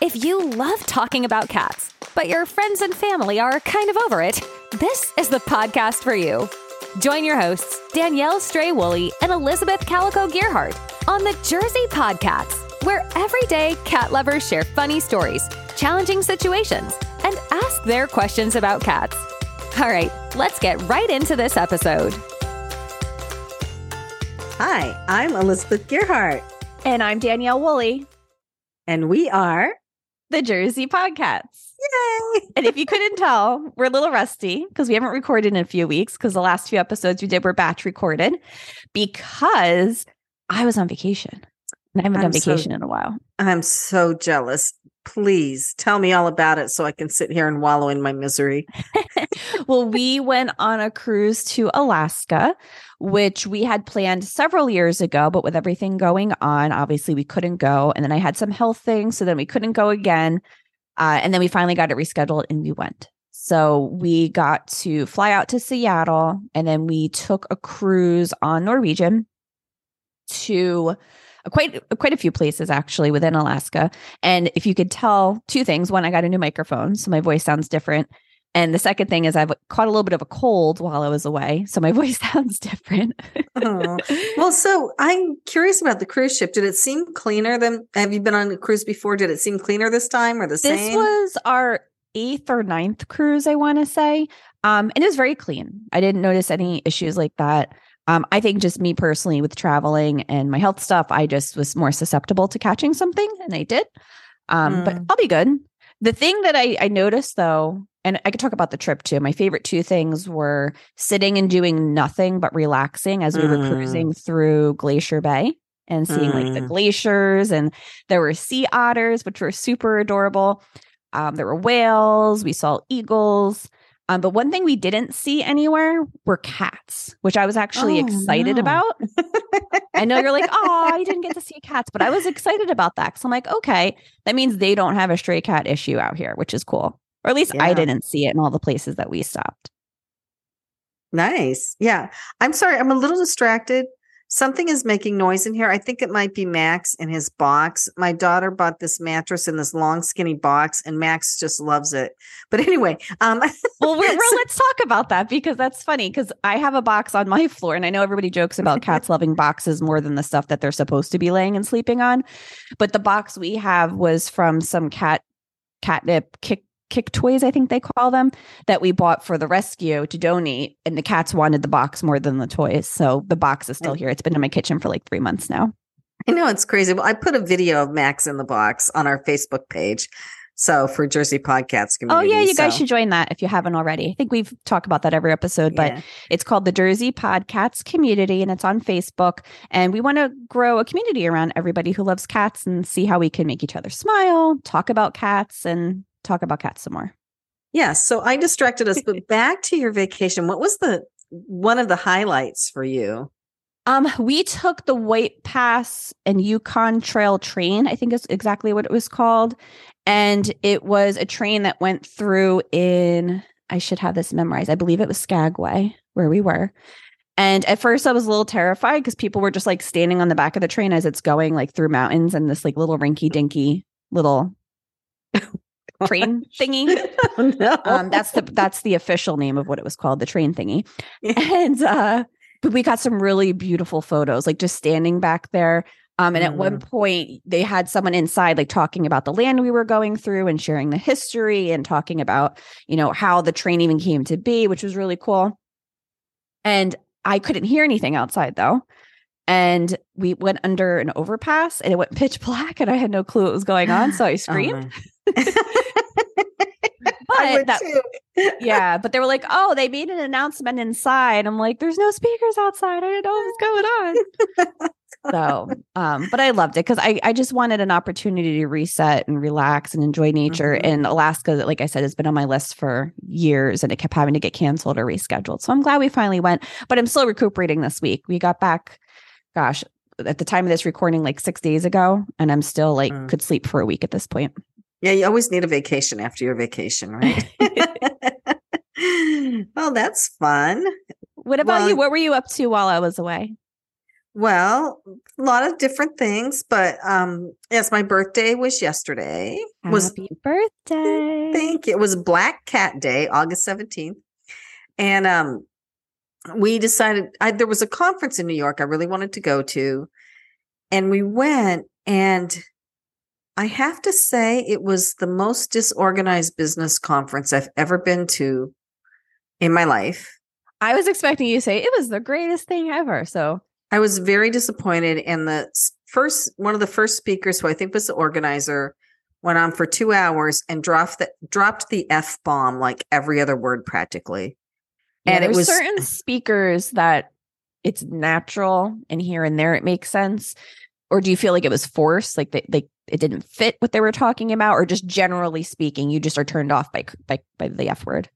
If you love talking about cats, but your friends and family are kind of over it, this is the podcast for you. Join your hosts, Danielle Stray Woolley and Elizabeth Calico Gearhart, on the Jersey Podcats, where everyday cat lovers share funny stories, challenging situations, and ask their questions about cats. All right, let's get right into this episode. Hi, I'm Elizabeth Gearhart, And I'm Danielle Woolley, and we are the Jersey Podcats. Yay! And if you couldn't tell, we're a little rusty because we haven't recorded in a few weeks because the last few episodes we did were batch recorded because I was on vacation. And I haven't I'm done so- vacation in a while. I'm so jealous. Please tell me all about it so I can sit here and wallow in my misery. well, we went on a cruise to Alaska, which we had planned several years ago, but with everything going on, obviously we couldn't go. And then I had some health things, so then we couldn't go again. Uh, and then we finally got it rescheduled and we went. So we got to fly out to Seattle and then we took a cruise on Norwegian to quite quite a few places actually within Alaska. And if you could tell two things, one, I got a new microphone, so my voice sounds different. And the second thing is I've caught a little bit of a cold while I was away, so my voice sounds different. Oh. Well, so I'm curious about the cruise ship. Did it seem cleaner than have you been on a cruise before? Did it seem cleaner this time or the this same? This was our eighth or ninth cruise, I want to say. Um, and it was very clean. I didn't notice any issues like that. Um, I think just me personally with traveling and my health stuff, I just was more susceptible to catching something, and I did. Um, But Mm. I'll be good. The thing that I, I noticed though, and I could talk about the trip too. My favorite two things were sitting and doing nothing but relaxing as we were Mm. cruising through Glacier Bay and seeing like the Mm. glaciers, and there were sea otters, which were super adorable. Um, there were whales. We saw eagles. Um, but one thing we didn't see anywhere were cats, which I was actually Oh, excited no. about. I know you're like, oh, I didn't get to see cats, but I was excited about that because I'm like, okay, that means they don't have a stray cat issue out here, which is cool. Or at least I didn't see it in all the places that we stopped. Nice. Yeah. I'm sorry. I'm a little distracted. Something is making noise in here. I think it might be Max in his box. My daughter bought this mattress in this long, skinny box, and Max just loves it. But anyway, um, Well, we're, we're, let's talk about that because that's funny because I have a box on my floor and I know everybody jokes about cats loving boxes more than the stuff that they're supposed to be laying and sleeping on. But the box we have was from some cat catnip kick kick toys, I think they call them, that we bought for the rescue to donate. And the cats wanted the box more than the toys. So the box is still oh. here. It's been in my kitchen for like three months now. I know it's crazy. Well, I put a video of Max in the box on our Facebook page. So for Jersey Podcats Community. Oh yeah, you guys should join that if you haven't already. I think we've talked about that every episode, but yeah. It's called the Jersey Podcats Community and it's on Facebook. And we want to grow a community around everybody who loves cats and see how we can make each other smile, talk about cats, and talk about cats some more. Yeah. So I distracted us, but back to your vacation. What was the one of the highlights for you? Um, we took the White Pass and Yukon Trail train, I think is exactly what it was called. And it was a train that went through in, I should have this memorized. I believe it was Skagway where we were. And at first I was a little terrified because people were just like standing on the back of the train as it's going like through mountains and this like little rinky dinky little train thingy. Oh, no. Um, that's the that's the official name of what it was called, the train thingy. And uh, but we got some really beautiful photos, like just standing back there. Um, and at one Mm. point, they had someone inside, like talking about the land we were going through and sharing the history and talking about, you know, how the train even came to be, which was really cool. And I couldn't hear anything outside though. And we went under an overpass and it went pitch black and I had no clue what was going on. So I Oh, screamed. my. I that- too. yeah, but they were like, "Oh, they made an announcement inside." I'm like, "There's no speakers outside. I didn't know what was going on." so, um, but I loved it because I I just wanted an opportunity to reset and relax and enjoy nature. Mhm. And Alaska, like I said, has been on my list for years, and it kept having to get canceled or rescheduled. So I'm glad we finally went. But I'm still recuperating this week. We got back, gosh, at the time of this recording, like six days ago, and I'm still like Mm. could sleep for a week at this point. Yeah, you always need a vacation after your vacation, right? well, that's fun. What about Well, you? What were you up to while I was away? Well, a lot of different things, but um yes, my birthday was yesterday. Was Happy birthday. Thank you. It was Black Cat Day, August 17th. And um we decided I, there was a conference in New York I really wanted to go to. And we went and I have to say it was the most disorganized business conference I've ever been to in my life. I was expecting you to say it was the greatest thing ever. So I was very disappointed. And the first, one of the first speakers, who I think was the organizer, went on for two hours and dropped the dropped the f bomb like every other word practically. Yeah, and it was certain speakers that it's natural and here and there it makes sense. Or do you feel like it was forced? Like they, they it didn't fit what they were talking about, or just generally speaking, you just are turned off by by by the F word?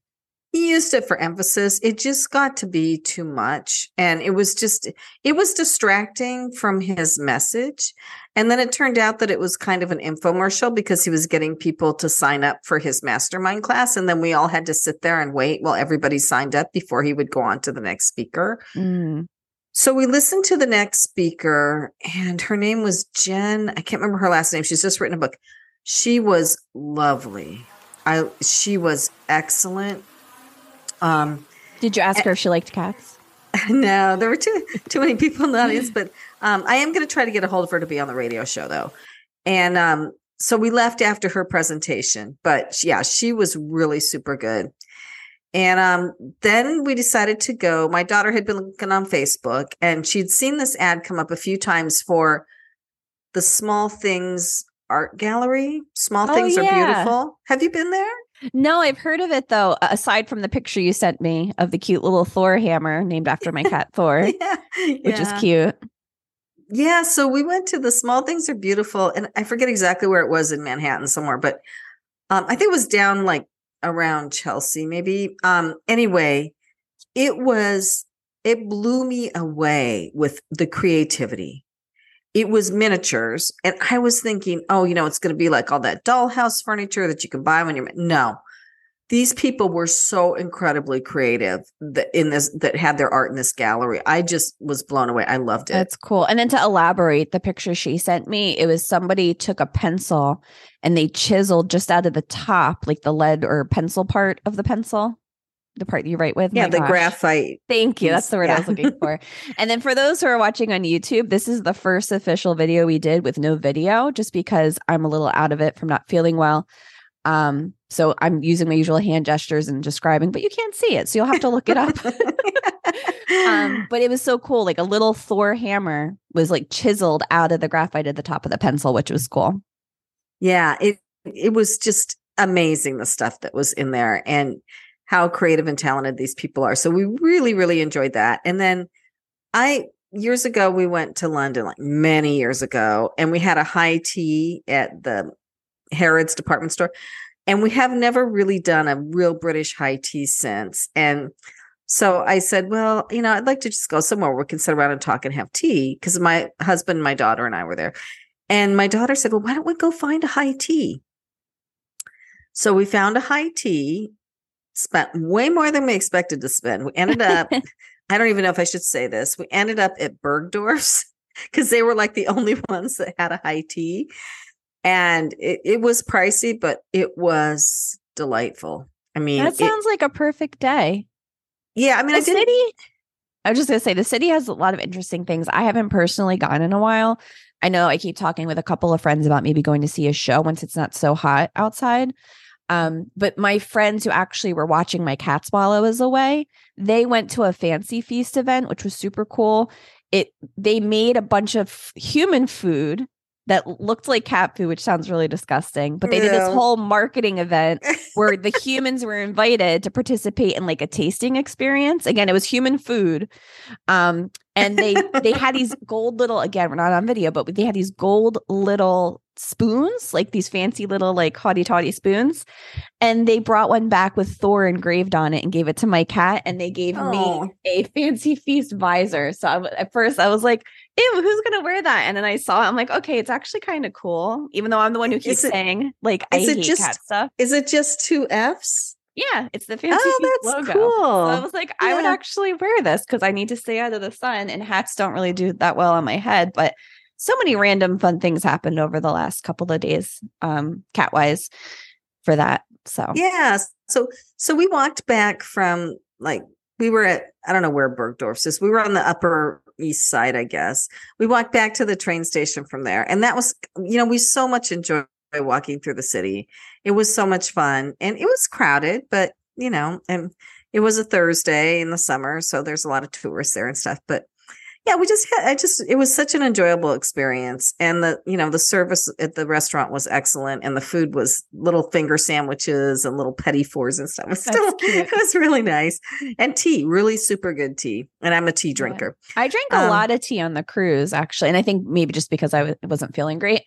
he used it for emphasis. It just got to be too much. And it was just, it was distracting from his message. And then it turned out that it was kind of an infomercial because he was getting people to sign up for his mastermind class. And then we all had to sit there and wait while everybody signed up before he would go on to the next speaker. Mm. So we listened to the next speaker, and her name was Jen. I can't remember her last name. She's just written a book. She was lovely. I she was excellent. Um, Did you ask her if she liked cats? no, there were too too many people in the audience, but um, I am going to try to get a hold of her to be on the radio show though. And um, so we left after her presentation, but yeah, she was really super good. And um, then we decided to go. My daughter had been looking on Facebook, and she'd seen this ad come up a few times for the Small Things Art Gallery. Small Oh, Things are beautiful. Have you been there? No, I've heard of it though. Aside from the picture you sent me of the cute little Thor hammer named after my cat Thor, yeah, which is cute. Yeah, so we went to the Small Things Are Beautiful, and I forget exactly where it was in Manhattan somewhere, but um, I think it was down like around Chelsea, maybe. Um, anyway, it was it blew me away with the creativity. It was miniatures, and I was thinking, oh, you know, it's going to be like all that dollhouse furniture that you can buy when you're no. These people were so incredibly creative that in this that had their art in this gallery. I just was blown away. I loved it. That's cool. And then to elaborate, the picture she sent me, it was somebody took a pencil and they chiseled just out of the top, like the lead or pencil part of the pencil, the part you write with. Yeah, My the gosh. graphite. Thank you. That's the word I was looking for. and then for those who are watching on YouTube, this is the first official video we did with no video, just because I'm a little out of it from not feeling well. Um, so I'm using my usual hand gestures and describing, but you can't see it, so you'll have to look it up. um, but it was so cool. Like a little Thor hammer was like chiseled out of the graphite at the top of the pencil, which was cool. yeah, it it was just amazing the stuff that was in there and how creative and talented these people are. So we really, really enjoyed that. And then I years ago we went to London, like many years ago, and we had a high tea at the Harrods department store. And we have never really done a real British high tea since. And so I said, well, you know, I'd like to just go somewhere where we can sit around and talk and have tea because my husband, my daughter, and I were there. And my daughter said, well, why don't we go find a high tea? So we found a high tea, spent way more than we expected to spend. We ended up, I don't even know if I should say this, we ended up at Bergdorf's because they were like the only ones that had a high tea. And it, it was pricey, but it was delightful. I mean, that it- sounds like a perfect day. yeah, I mean, the I did city i was just going to say the city has a lot of interesting things i haven't personally gone in a while i know i keep talking with a couple of friends about maybe going to see a show once it's not so hot outside um, but my friends who actually were watching my cats while i was away they went to a fancy feast event which was super cool it they made a bunch of human food that looked like cat food which sounds really disgusting but they did this whole marketing event where the humans were invited to participate in like a tasting experience. Again, it was human food. Um, and they they had these gold little again, we're not on video, but they had these gold little spoons, like these fancy little like haughty toddy spoons. And they brought one back with Thor engraved on it and gave it to my cat. And they gave Oh. me a fancy feast visor. So I, at first I was like, ew, who's gonna wear that? And then I saw it. I'm like, okay, it's actually kind of cool, even though I'm the one who keeps it- saying like I hate just- cat stuff. Is it just two F's? Yeah, it's the fancy Oh, that's logo. cool. So I was like, I would actually wear this because I need to stay out of the sun, and hats don't really do that well on my head. But so many random fun things happened over the last couple of days, um, cat wise, for that. So Yeah. So so we walked back from like we were at I don't know where Bergdorf's is. We were on the upper east side, I guess. We walked back to the train station from there. And that was you know, we so much enjoy walking through the city. It was so much fun. And it was crowded, but you know, and it was a Thursday in the summer, so there's a lot of tourists there and stuff. But yeah, we just had I just it was such an enjoyable experience. And the, you know, the service at the restaurant was excellent and the food was little finger sandwiches and little petit fours and stuff. It was still it was really nice. And tea, really super good tea. And I'm a tea drinker. I drank a Um, lot of tea on the cruise, actually, and I think maybe just because I w- wasn't feeling great.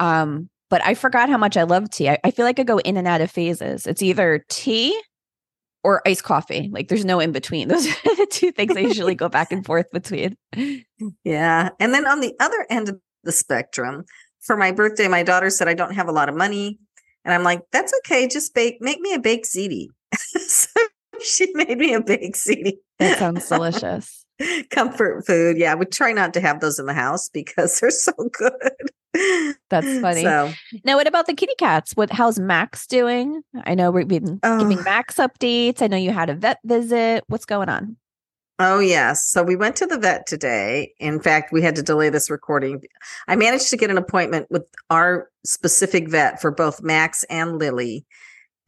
Um, but I forgot how much I love tea. I, I feel like I go in and out of phases. It's either tea or iced coffee. Like there's no in between. Those are the two things I usually go back and forth between. Yeah. And then on the other end of the spectrum, for my birthday, my daughter said I don't have a lot of money. And I'm like, that's okay. Just bake, make me a baked ziti. so she made me a baked ziti. That sounds delicious. Comfort food. Yeah. We try not to have those in the house because they're so good. That's funny. So, Now, what about the kitty cats? What how's Max doing? I know we've been giving Oh. Max updates. I know you had a vet visit. What's going on? oh, yes. So we went to the vet today. In fact, we had to delay this recording. I managed to get an appointment with our specific vet for both Max and Lily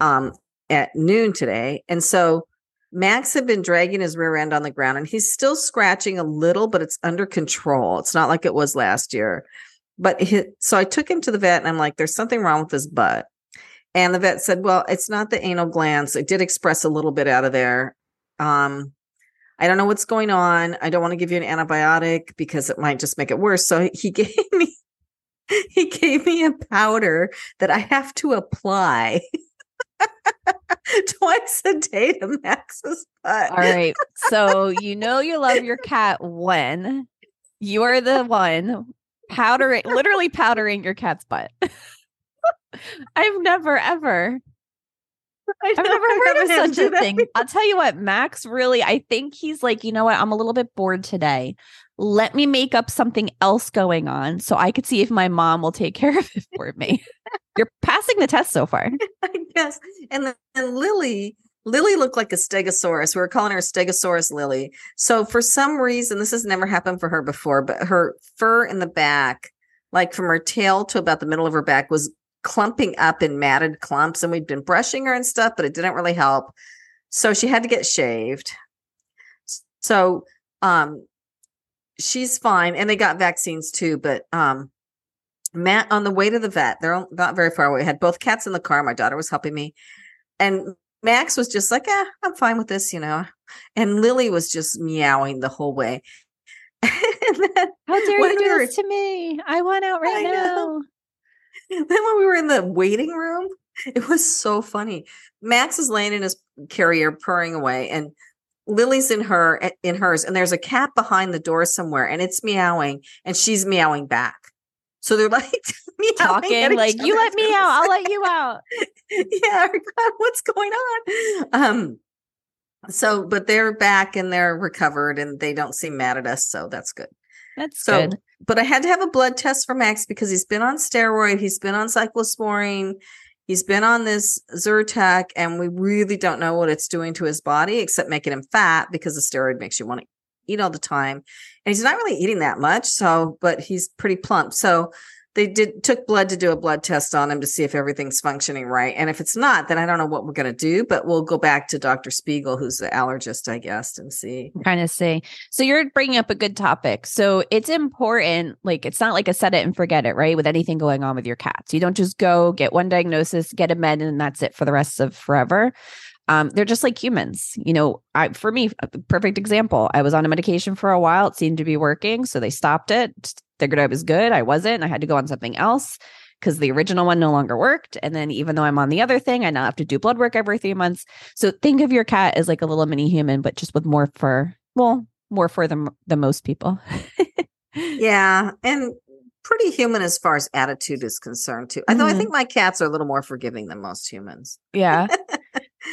um, at noon today. And so Max had been dragging his rear end on the ground and he's still scratching a little, but it's under control. It's not like it was last year. But so I took him to the vet and I'm like, there's something wrong with his butt. And the vet said, well, it's not the anal glands. It did express a little bit out of there. Um, I don't know what's going on. I don't want to give you an antibiotic because it might just make it worse. So he gave me he gave me a powder that I have to apply twice a day to Max's butt. All right. So you know you love your cat when you are the one powdering, literally powdering your cat's butt. I've never ever, I've never heard of haven't had to such a thing. I'll tell you what, Max really, I think he's like, you know what? I'm a little bit bored today. Let me make up something else going on so I could see if my mom will take care of it for me. You're passing the test so far. I guess. And then and Lily, Lily looked like a stegosaurus. We were calling her Stegosaurus Lily. So for some reason, this has never happened for her before, but her fur in the back, like from her tail to about the middle of her back, was clumping up in matted clumps. And we'd been brushing her and stuff, but it didn't really help. So she had to get shaved. So um she's fine. And they got vaccines too, but um Matt on the way to the vet, they're not very far away. I had both cats in the car. My daughter was helping me. And Max was just like, eh, I'm fine with this, you know. And Lily was just meowing the whole way. then, How dare you do we this to me? I want out right I now. know. then when we were in the waiting room, it was so funny. Max is laying in his carrier, purring away, and Lily's in her in hers, and there's a cat behind the door somewhere, and it's meowing, and she's meowing back. So they're like Talking like, you let me out, I'll let you out. yeah, God, what's going on? Um, so but they're back and they're recovered and they don't seem mad at us, so that's good. That's So, good. but I had to have a blood test for Max because he's been on steroid, he's been on cyclosporine, he's been on this Zyrtec, and we really don't know what it's doing to his body except making him fat because the steroid makes you want to eat all the time. And he's not really eating that much, so but he's pretty plump. So they did took blood to do a blood test on him to see if everything's functioning right. And if it's not, then I don't know what we're going to do, but we'll go back to Dr. Spiegel, who's the allergist, I guess, and see. kind of see. So you're bringing up a good topic. So it's important. Like it's not like a set it and forget it, right? With anything going on with your cats, you don't just go get one diagnosis, get a med, and that's it for the rest of forever. Um, they're just like humans, you know. I for me, a perfect example. I was on a medication for a while; it seemed to be working, so they stopped it. Figured I was good. I wasn't. I had to go on something else because the original one no longer worked. And then even though I'm on the other thing, I now have to do blood work every three months. So think of your cat as like a little mini human, but just with more fur. Well, more fur than than most people. Yeah, and pretty human as far as attitude is concerned too. Although I Mhm. think my cats are a little more forgiving than most humans. Yeah.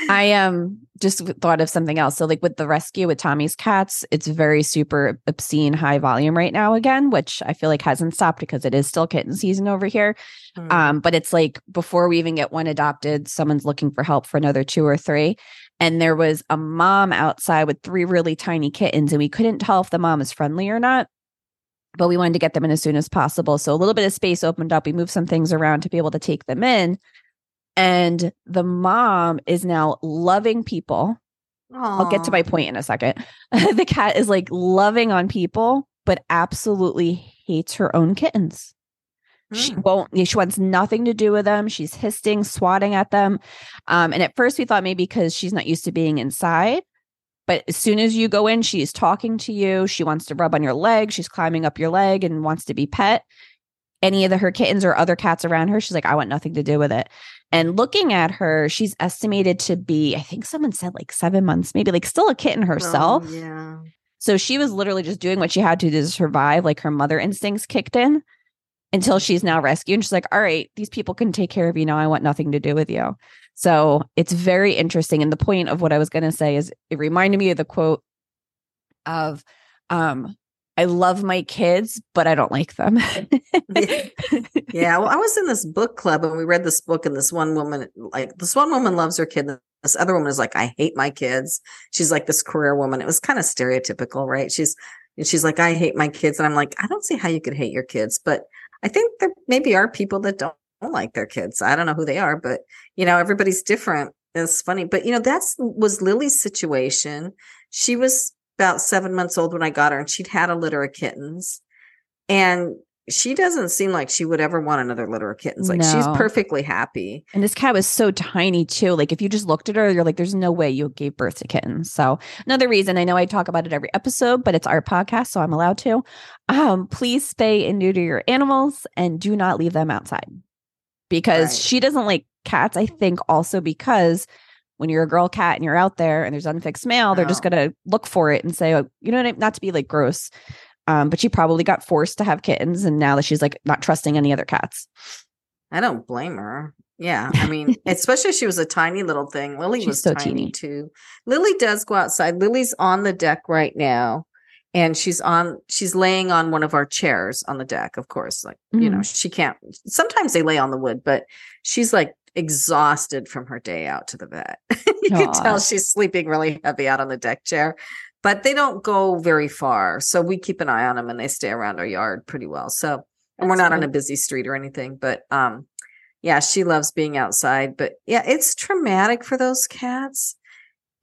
I um just thought of something else. So like with the rescue with Tommy's cats, it's very super obscene high volume right now again, which I feel like hasn't stopped because it is still kitten season over here. Mm. Um, but it's like before we even get one adopted, someone's looking for help for another two or three. And there was a mom outside with three really tiny kittens, and we couldn't tell if the mom is friendly or not. But we wanted to get them in as soon as possible. So a little bit of space opened up. We moved some things around to be able to take them in and the mom is now loving people. Aww. I'll get to my point in a second. the cat is like loving on people, but absolutely hates her own kittens. Mm. She hmm. won't, she wants nothing to do with them. She's hissing, swatting at them. Um, and at first we thought maybe because she's not used to being inside. But as soon as you go in, she's talking to you. She wants to rub on your leg. She's climbing up your leg and wants to be pet. Any of the, her kittens or other cats around her, she's like, I want nothing to do with it. And looking at her, she's estimated to be, I think someone said like seven months, maybe like still a kitten herself. Oh, yeah. So she was literally just doing what she had to do to survive. Like her mother instincts kicked in until she's now rescued. And she's like, all right, these people can take care of you now. I want nothing to do with you. So it's very interesting. And the point of what I was going to say is it reminded me of the quote of um, I love my kids, but I don't like them. yeah. Well, I was in this book club and we read this book, and this one woman, like, this one woman loves her kid. This other woman is like, I hate my kids. She's like this career woman. It was kind of stereotypical, right? She's, and she's like, I hate my kids. And I'm like, I don't see how you could hate your kids, but I think there maybe are people that don't, don't like their kids. I don't know who they are, but you know, everybody's different. It's funny, but you know, that's was Lily's situation. She was about seven months old when I got her, and she'd had a litter of kittens. And she doesn't seem like she would ever want another litter of kittens. Like no. she's perfectly happy. And this cat was so tiny too. Like if you just looked at her, you're like, there's no way you gave birth to kittens. So another reason I know I talk about it every episode, but it's our podcast, so I'm allowed to. Um, please spay and neuter your animals and do not leave them outside because right. she doesn't like cats. I think also because when you're a girl cat and you're out there and there's unfixed male, they're just going to look for it and say, oh, you know what I mean? Not to be like gross. Um, but she probably got forced to have kittens. And now that she's like not trusting any other cats. I don't blame her. Yeah. I mean, especially she was a tiny little thing. Lily she's was so tiny teeny. too. Lily does go outside. Lily's on the deck right now. And she's on, she's laying on one of our chairs on the deck, of course. Like, mm-hmm. you know, mm-hmm. she can't, sometimes they lay on the wood, but she's like exhausted from her day out to the vet. you Aww. can tell she's sleeping really heavy out on the deck chair, but they don't go very far. So we keep an eye on them and they stay around our yard pretty well. So, and we're not on a busy street or anything, but, um, yeah, she loves being outside, but yeah, it's traumatic for those cats.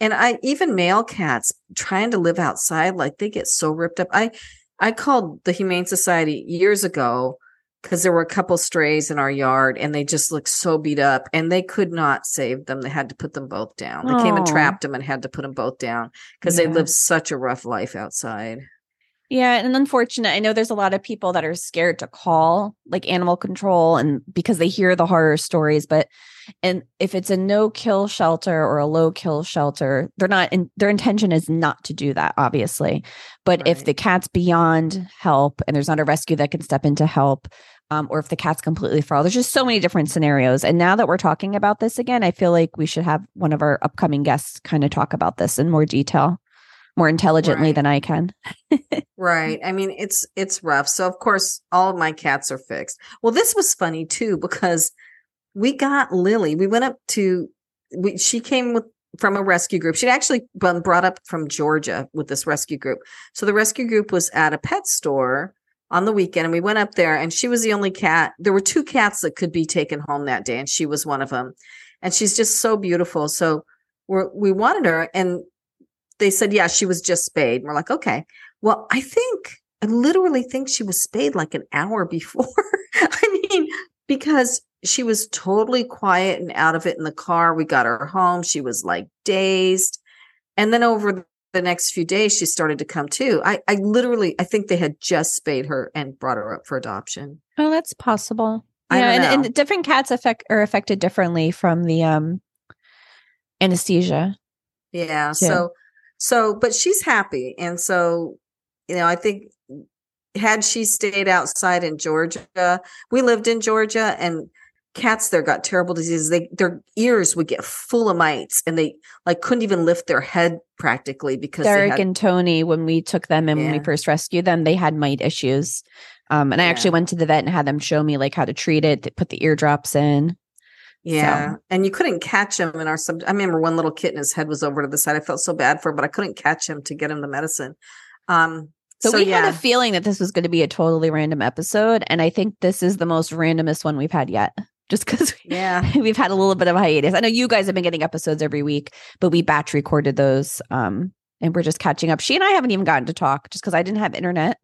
And I, even male cats trying to live outside, like they get so ripped up. I, I called the Humane Society years ago because there were a couple strays in our yard and they just looked so beat up and they could not save them. They had to put them both down. They came and trapped them and had to put them both down because yeah. they lived such a rough life outside. Yeah, and unfortunate. I know there's a lot of people that are scared to call like animal control and because they hear the horror stories, but and if it's a no kill shelter or a low kill shelter, they're not in, their intention is not to do that obviously. But right. if the cat's beyond help and there's not a rescue that can step in to help, um, or if the cat's completely feral. There's just so many different scenarios. And now that we're talking about this again, I feel like we should have one of our upcoming guests kind of talk about this in more detail more intelligently right. than I can. right. I mean, it's it's rough. So of course, all of my cats are fixed. Well, this was funny too because we got Lily. We went up to we she came with from a rescue group. She'd actually been brought up from Georgia with this rescue group. So the rescue group was at a pet store on the weekend and we went up there and she was the only cat. There were two cats that could be taken home that day and she was one of them. And she's just so beautiful. So we we wanted her and they said, yeah, she was just spayed. And we're like, okay. Well, I think, I literally think she was spayed like an hour before. I mean, because she was totally quiet and out of it in the car. We got her home. She was like dazed. And then over the next few days, she started to come to. I, I literally, I think they had just spayed her and brought her up for adoption. Oh, that's possible. Yeah, and, and, different cats affect are affected differently from the um anesthesia. Yeah. Too. So so, but she's happy. And so, you know, I think had she stayed outside in Georgia, we lived in Georgia and cats there got terrible diseases. They their ears would get full of mites, and they like couldn't even lift their head practically because Derek had, and Tony, when we took them in when we first rescued them, they had mite issues. Um, and I actually went to the vet and had them show me like how to treat it. They put the eardrops in. Yeah, and you couldn't catch him in our sub. I remember one little kitten, his head was over to the side. I felt so bad for him, but I couldn't catch him to get him the medicine. Um, So, so, we yeah, had a feeling that this was going to be a totally random episode. And I think this is the most randomest one we've had yet. Just because yeah, we've had a little bit of a hiatus. I know you guys have been getting episodes every week, but we batch recorded those. Um, and we're just catching up. She and I haven't even gotten to talk just because I didn't have internet.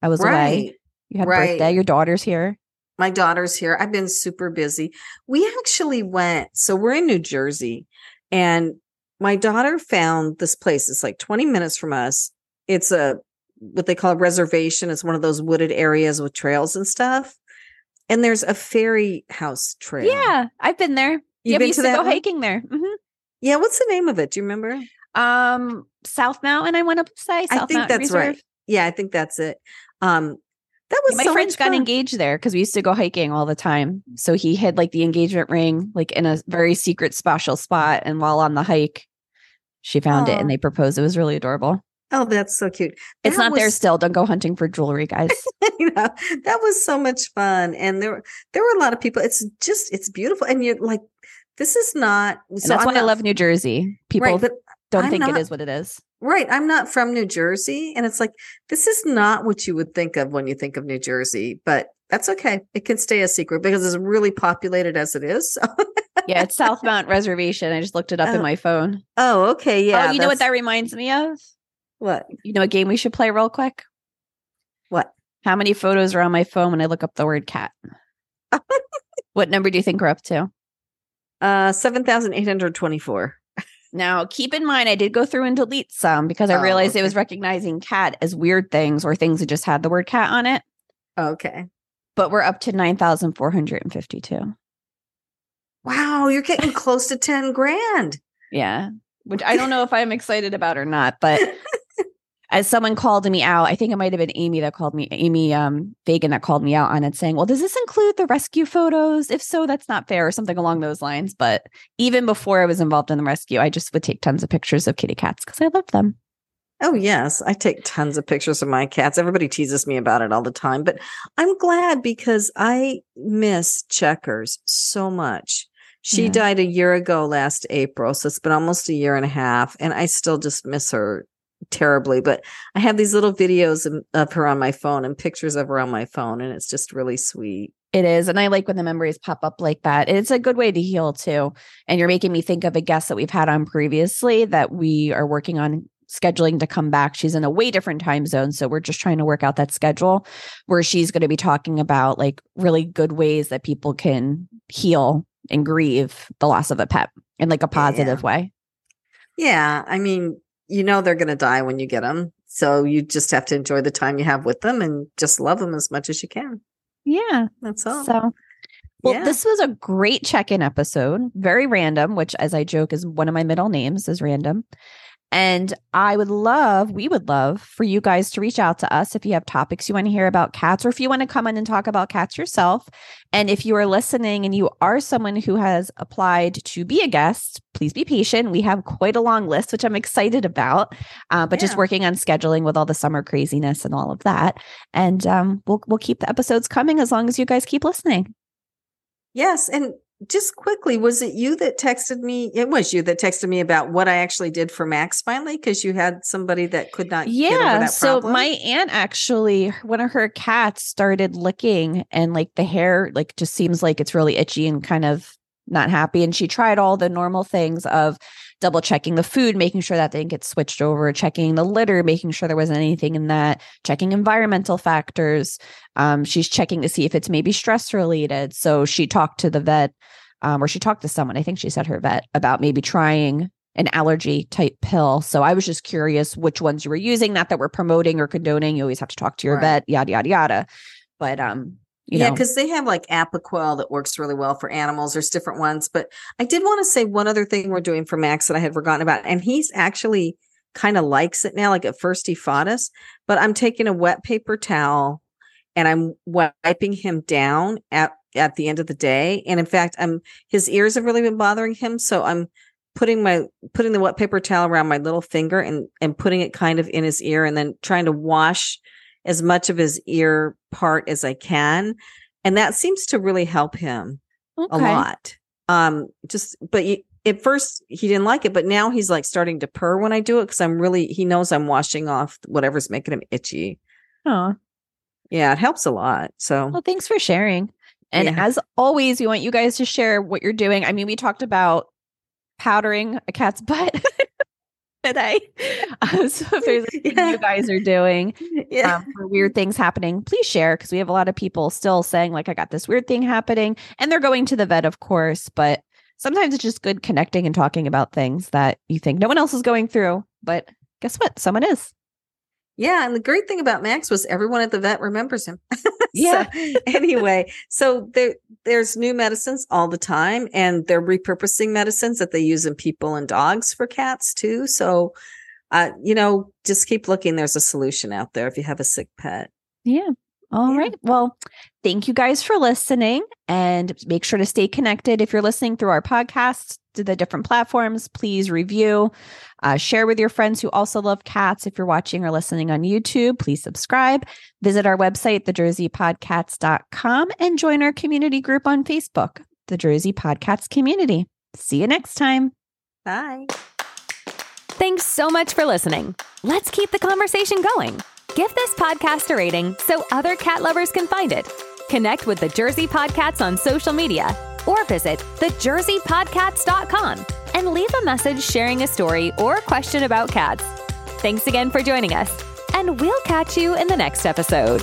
I was away. You had right. birthday. Your daughter's here. My daughter's here. I've been super busy. We actually went, so we're in New Jersey, and my daughter found this place. It's like 20 minutes from us. It's a what they call a reservation. It's one of those wooded areas with trails and stuff. And there's a fairy house trail. Yeah, I've been there. You've yeah, we been used to to, go one? hiking there. hmm Yeah. What's the name of it? Do you remember? Um, South Mountain. I went up to say South I think Mountain that's Reserve. right. Yeah, I think that's it. Um, that was Yeah, my so friends got engaged there because we used to go hiking all the time. So he hid like the engagement ring like in a very secret special spot, and while on the hike, she found it and they proposed. It was really adorable. Oh, that's so cute. It's That not there still. Don't go hunting for jewelry, guys. you know that was so much fun and there there were a lot of people it's just it's beautiful and you're like this is not And so that's I'm why I love New Jersey. People right but don't I'm think not- it is what it is. Right i'm not from new jersey and it's like this is not what you would think of when you think of new jersey but that's okay it can stay a secret because it's really populated as it is Yeah, it's South Mount Reservation. I just looked it up in Oh, my phone. oh okay yeah oh, you know what that reminds me of? what You know a game we should play real quick? What? How many photos are on my phone when I look up the word cat? what number do you think we're up to? uh 7824 Now, keep in mind, I did go through and delete some because I Oh, realized it was recognizing cat as weird things or things that just had the word cat on it. okay But we're up to 9,452. wow you're getting close to 10 grand Yeah. Which I don't know if I'm excited about or not, but as someone called me out, I think it might have been Amy that called me, Amy um, Fagan that called me out on it saying, well, does this include the rescue photos? If so, that's not fair or something along those lines. But even before I was involved in the rescue, I just would take tons of pictures of kitty cats because I love them. Oh, yes. I take tons of pictures of my cats. Everybody teases me about it all the time, but I'm glad because I miss Checkers so much. She Yeah. died a year ago last April, so it's been almost a year and a half, and I still just miss her terribly. But I have these little videos of, of her on my phone and pictures of her on my phone, and it's just really sweet. It is. And I like when the memories pop up like that. It's a good way to heal too. And you're making me think of a guest that we've had on previously that we are working on scheduling to come back. She's in a way different time zone. So we're just trying to work out that schedule where she's going to be talking about like really good ways that people can heal and grieve the loss of a pet in like a positive way. Yeah, I mean, you know they're going to die when you get them, so you just have to enjoy the time you have with them and just love them as much as you can. Yeah. That's all. So well, Yeah. this was a great check-in episode. Very random, which as I joke is one of my middle names is random. And I would love, we would love for you guys to reach out to us if you have topics you want to hear about cats or if you want to come in and talk about cats yourself. And if you are listening and you are someone who has applied to be a guest, please be patient. We have quite a long list, which I'm excited about, uh, but just working on scheduling with all the summer craziness and all of that. And um, we'll, we'll keep the episodes coming as long as you guys keep listening. Yes, and just quickly, was it you that texted me? It was you that texted me about what I actually did for Max finally because you had somebody that could not Yeah. that So problem. my aunt actually, one of her cats started licking, and like the hair, like just seems like it's really itchy and kind of not happy. And she tried all the normal things of double checking the food, making sure that didn't get switched over, checking the litter, making sure there wasn't anything in that, checking environmental factors. Um, she's checking to see if it's maybe stress related. So she talked to the vet, um, or she talked to someone. I think she said her vet about maybe trying an allergy type pill. So I was just curious which ones you were using, not that we're promoting or condoning. You always have to talk to your Right. vet, yada yada yada. But um, you yeah, because they have like Apoquel that works really well for animals. There's different ones, but I did want to say one other thing we're doing for Max that I had forgotten about, and he's actually kind of likes it now. Like at first he fought us, but I'm taking a wet paper towel and I'm wiping him down at at the end of the day. And in fact, I'm his ears have really been bothering him. So I'm putting my putting the wet paper towel around my little finger and and putting it kind of in his ear and then trying to wash as much of his ear part as I can. And that seems to really help him Okay. a lot. Um, just but you, at first he didn't like it, but now he's like starting to purr when I do it because I'm really he knows I'm washing off whatever's making him itchy. Aw. Yeah, it helps a lot. So Well, thanks for sharing. And Yeah. as always, we want you guys to share what you're doing. I mean, we talked about powdering a cat's butt today. Um, so if there's anything Yeah. you guys are doing yeah. um, for weird things happening, please share because we have a lot of people still saying, like, I got this weird thing happening. And they're going to the vet, of course, but sometimes it's just good connecting and talking about things that you think no one else is going through. But guess what? Someone is. Yeah, and the great thing about Max was everyone at the vet remembers him. Yeah. So, anyway, so there there's new medicines all the time, and they're repurposing medicines that they use in people and dogs for cats too. So, uh, you know, just keep looking. There's a solution out there if you have a sick pet. Yeah. All Yeah. right. Well, thank you guys for listening and make sure to stay connected. If you're listening through our podcast to the different platforms, please review, uh, share with your friends who also love cats. If you're watching or listening on YouTube, please subscribe. Visit our website, thejerseypodcats.com, and join our community group on Facebook, the Jersey Podcats Community. See you next time. Bye. Thanks so much for listening. Let's keep the conversation going. Give this podcast a rating so other cat lovers can find it. Connect with the Jersey Podcats on social media or visit thejerseypodcats.com and leave a message sharing a story or question about cats. Thanks again for joining us, and we'll catch you in the next episode.